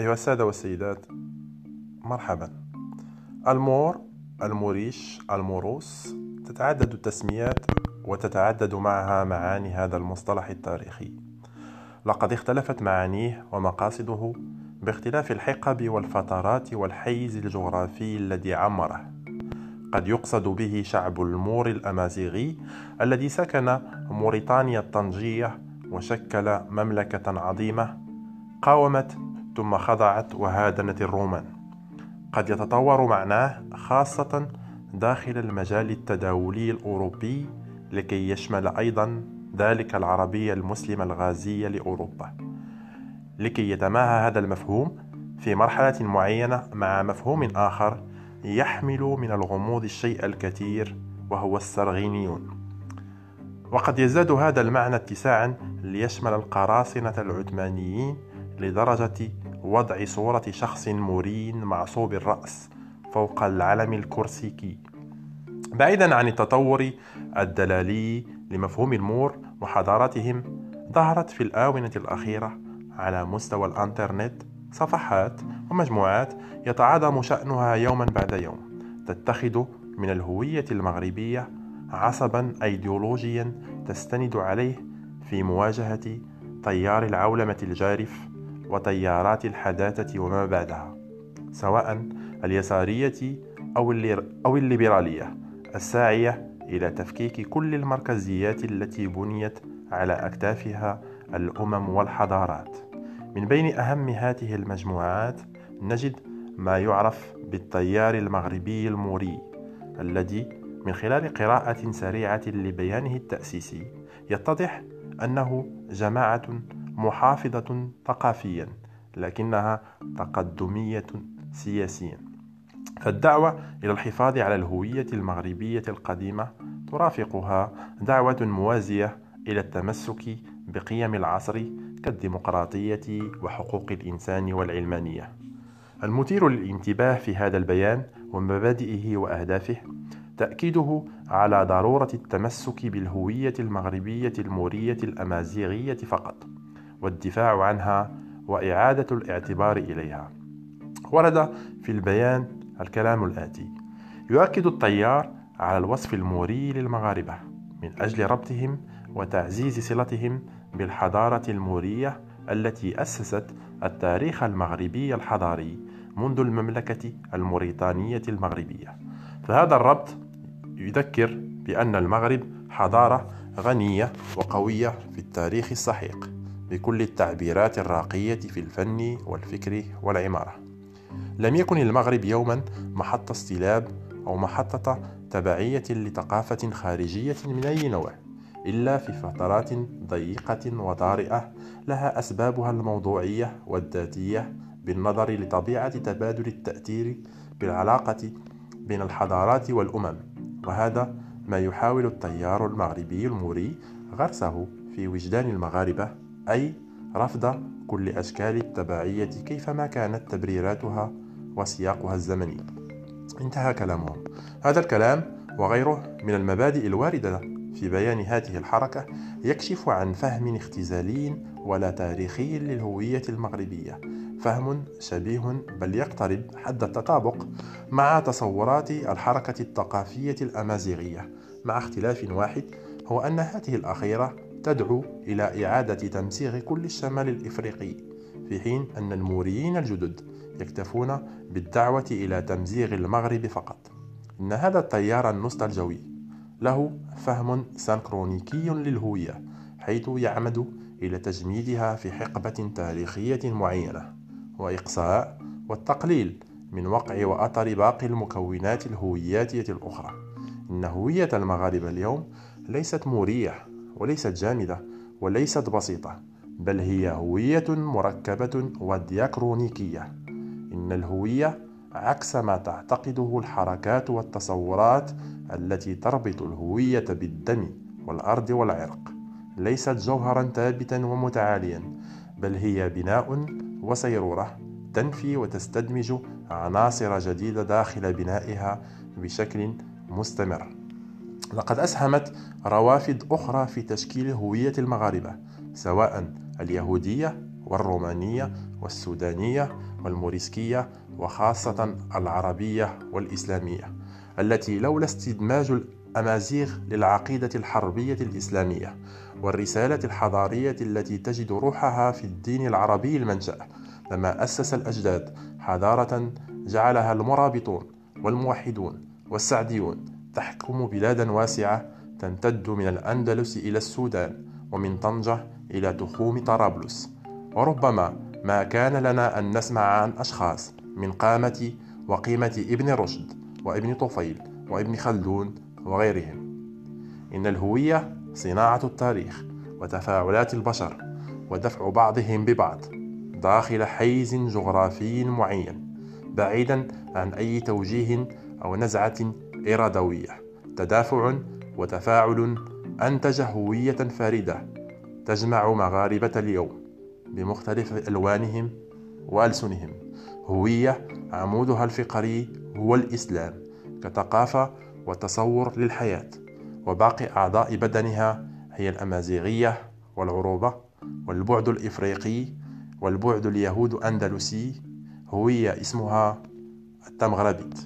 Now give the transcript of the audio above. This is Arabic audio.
أيها السادة والسيدات مرحبا. المور الموريش الموروس تتعدد التسميات وتتعدد معها معاني هذا المصطلح التاريخي. لقد اختلفت معانيه ومقاصده باختلاف الحقب والفترات والحيز الجغرافي الذي عمره. قد يقصد به شعب المور الأمازيغي الذي سكن موريتانيا الطنجية وشكل مملكة عظيمة قاومت ثم خضعت وهادنت الرومان. قد يتطور معناه خاصة داخل المجال التداولي الأوروبي لكي يشمل أيضا ذلك العربي المسلم الغازي لأوروبا. لكي يتماهى هذا المفهوم في مرحلة معينة مع مفهوم آخر يحمل من الغموض الشيء الكثير وهو السرغينيون. وقد يزداد هذا المعنى اتساعا ليشمل القراصنة العثمانيين لدرجة وضع صورة شخص مرين معصوب الرأس فوق العلم الكورسيكي بعيدا عن التطور الدلالي لمفهوم المور وحضارتهم ظهرت في الآونة الأخيرة على مستوى الإنترنت صفحات ومجموعات يتعاظم شأنها يوما بعد يوم تتخذ من الهوية المغربية عصبا أيديولوجيا تستند عليه في مواجهة تيار العولمة الجارف وتيارات الحداثة وما بعدها سواء اليسارية أو الليبرالية الساعية إلى تفكيك كل المركزيات التي بنيت على أكتافها الأمم والحضارات. من بين أهم هذه المجموعات نجد ما يعرف بالتيار المغربي الموري الذي من خلال قراءة سريعة لبيانه التأسيسي يتضح أنه جماعة محافظة ثقافيا لكنها تقدمية سياسيا فالدعوة إلى الحفاظ على الهوية المغربية القديمة ترافقها دعوة موازية إلى التمسك بقيم العصر كالديمقراطية وحقوق الإنسان والعلمانية. المثير للانتباه في هذا البيان ومبادئه وأهدافه تأكيده على ضرورة التمسك بالهوية المغربية المورية الأمازيغية فقط، والدفاع عنها وإعادة الاعتبار إليها. ورد في البيان الكلام الآتي: يؤكد الطيار على الوصف الموري للمغاربة من أجل ربطهم وتعزيز صلتهم بالحضارة المورية التي أسست التاريخ المغربي الحضاري منذ المملكة الموريتانية المغربية فهذا الربط يذكر بأن المغرب حضارة غنية وقوية في التاريخ السحيق بكل التعبيرات الراقية في الفن والفكر والعمارة. لم يكن المغرب يوما محط استلاب أو محطة تبعية لثقافة خارجية من أي نوع إلا في فترات ضيقة وطارئة لها أسبابها الموضوعية والذاتية بالنظر لطبيعة تبادل التأثير بالعلاقة بين الحضارات والأمم. وهذا ما يحاول التيار المغربي الموري غرسه في وجدان المغاربة أي رفض كل أشكال التبعية كيفما كانت تبريراتها وسياقها الزمني. انتهى كلامهم. هذا الكلام وغيره من المبادئ الواردة في بيان هذه الحركة يكشف عن فهم اختزالي ولا تاريخي للهوية المغربية. فهم شبيه بل يقترب حد التطابق مع تصورات الحركة الثقافية الأمازيغية. مع اختلاف واحد هو أن هذه الأخيرة تدعو إلى إعادة تمسيغ كل الشمال الإفريقي في حين أن الموريين الجدد يكتفون بالدعوة إلى تمزيغ المغرب فقط. إن هذا التيار النوستالجوي له فهم سنكرونيكي للهوية حيث يعمد إلى تجميدها في حقبة تاريخية معينة وإقصاء والتقليل من وقع وأثر باقي المكونات الهوياتية الأخرى. إن هوية المغاربة اليوم ليست مورية وليست جامدة وليست بسيطة بل هي هوية مركبة ودياكرونيكية. إن الهوية عكس ما تعتقده الحركات والتصورات التي تربط الهوية بالدم والأرض والعرق. ليست جوهرا ثابتا ومتعاليا بل هي بناء وسيرورة تنفي وتستدمج عناصر جديدة داخل بنائها بشكل مستمر. لقد أسهمت روافد أخرى في تشكيل هوية المغاربة سواء اليهودية والرومانية والسودانية والموريسكية وخاصة العربية والإسلامية التي لولا استدماج الأمازيغ للعقيدة الحربية الإسلامية والرسالة الحضارية التي تجد روحها في الدين العربي المنشأ لما أسس الأجداد حضارة جعلها المرابطون والموحدون والسعديون تحكم بلادا واسعة تمتد من الأندلس إلى السودان ومن طنجة إلى تخوم طرابلس. وربما ما كان لنا أن نسمع عن أشخاص من قامة وقيمة ابن رشد وابن طفيل وابن خلدون وغيرهم. إن الهوية صناعة التاريخ وتفاعلات البشر ودفع بعضهم ببعض داخل حيز جغرافي معين بعيدا عن أي توجيه أو نزعة إرادوية تدافع وتفاعل أنتج هوية فريدة تجمع مغاربة اليوم بمختلف ألوانهم وألسنهم. هوية عمودها الفقري هو الإسلام كثقافة وتصور للحياة وباقي أعضاء بدنها هي الأمازيغية والعروبة والبعد الإفريقي والبعد اليهود أندلسي هوية اسمها التمغربيت.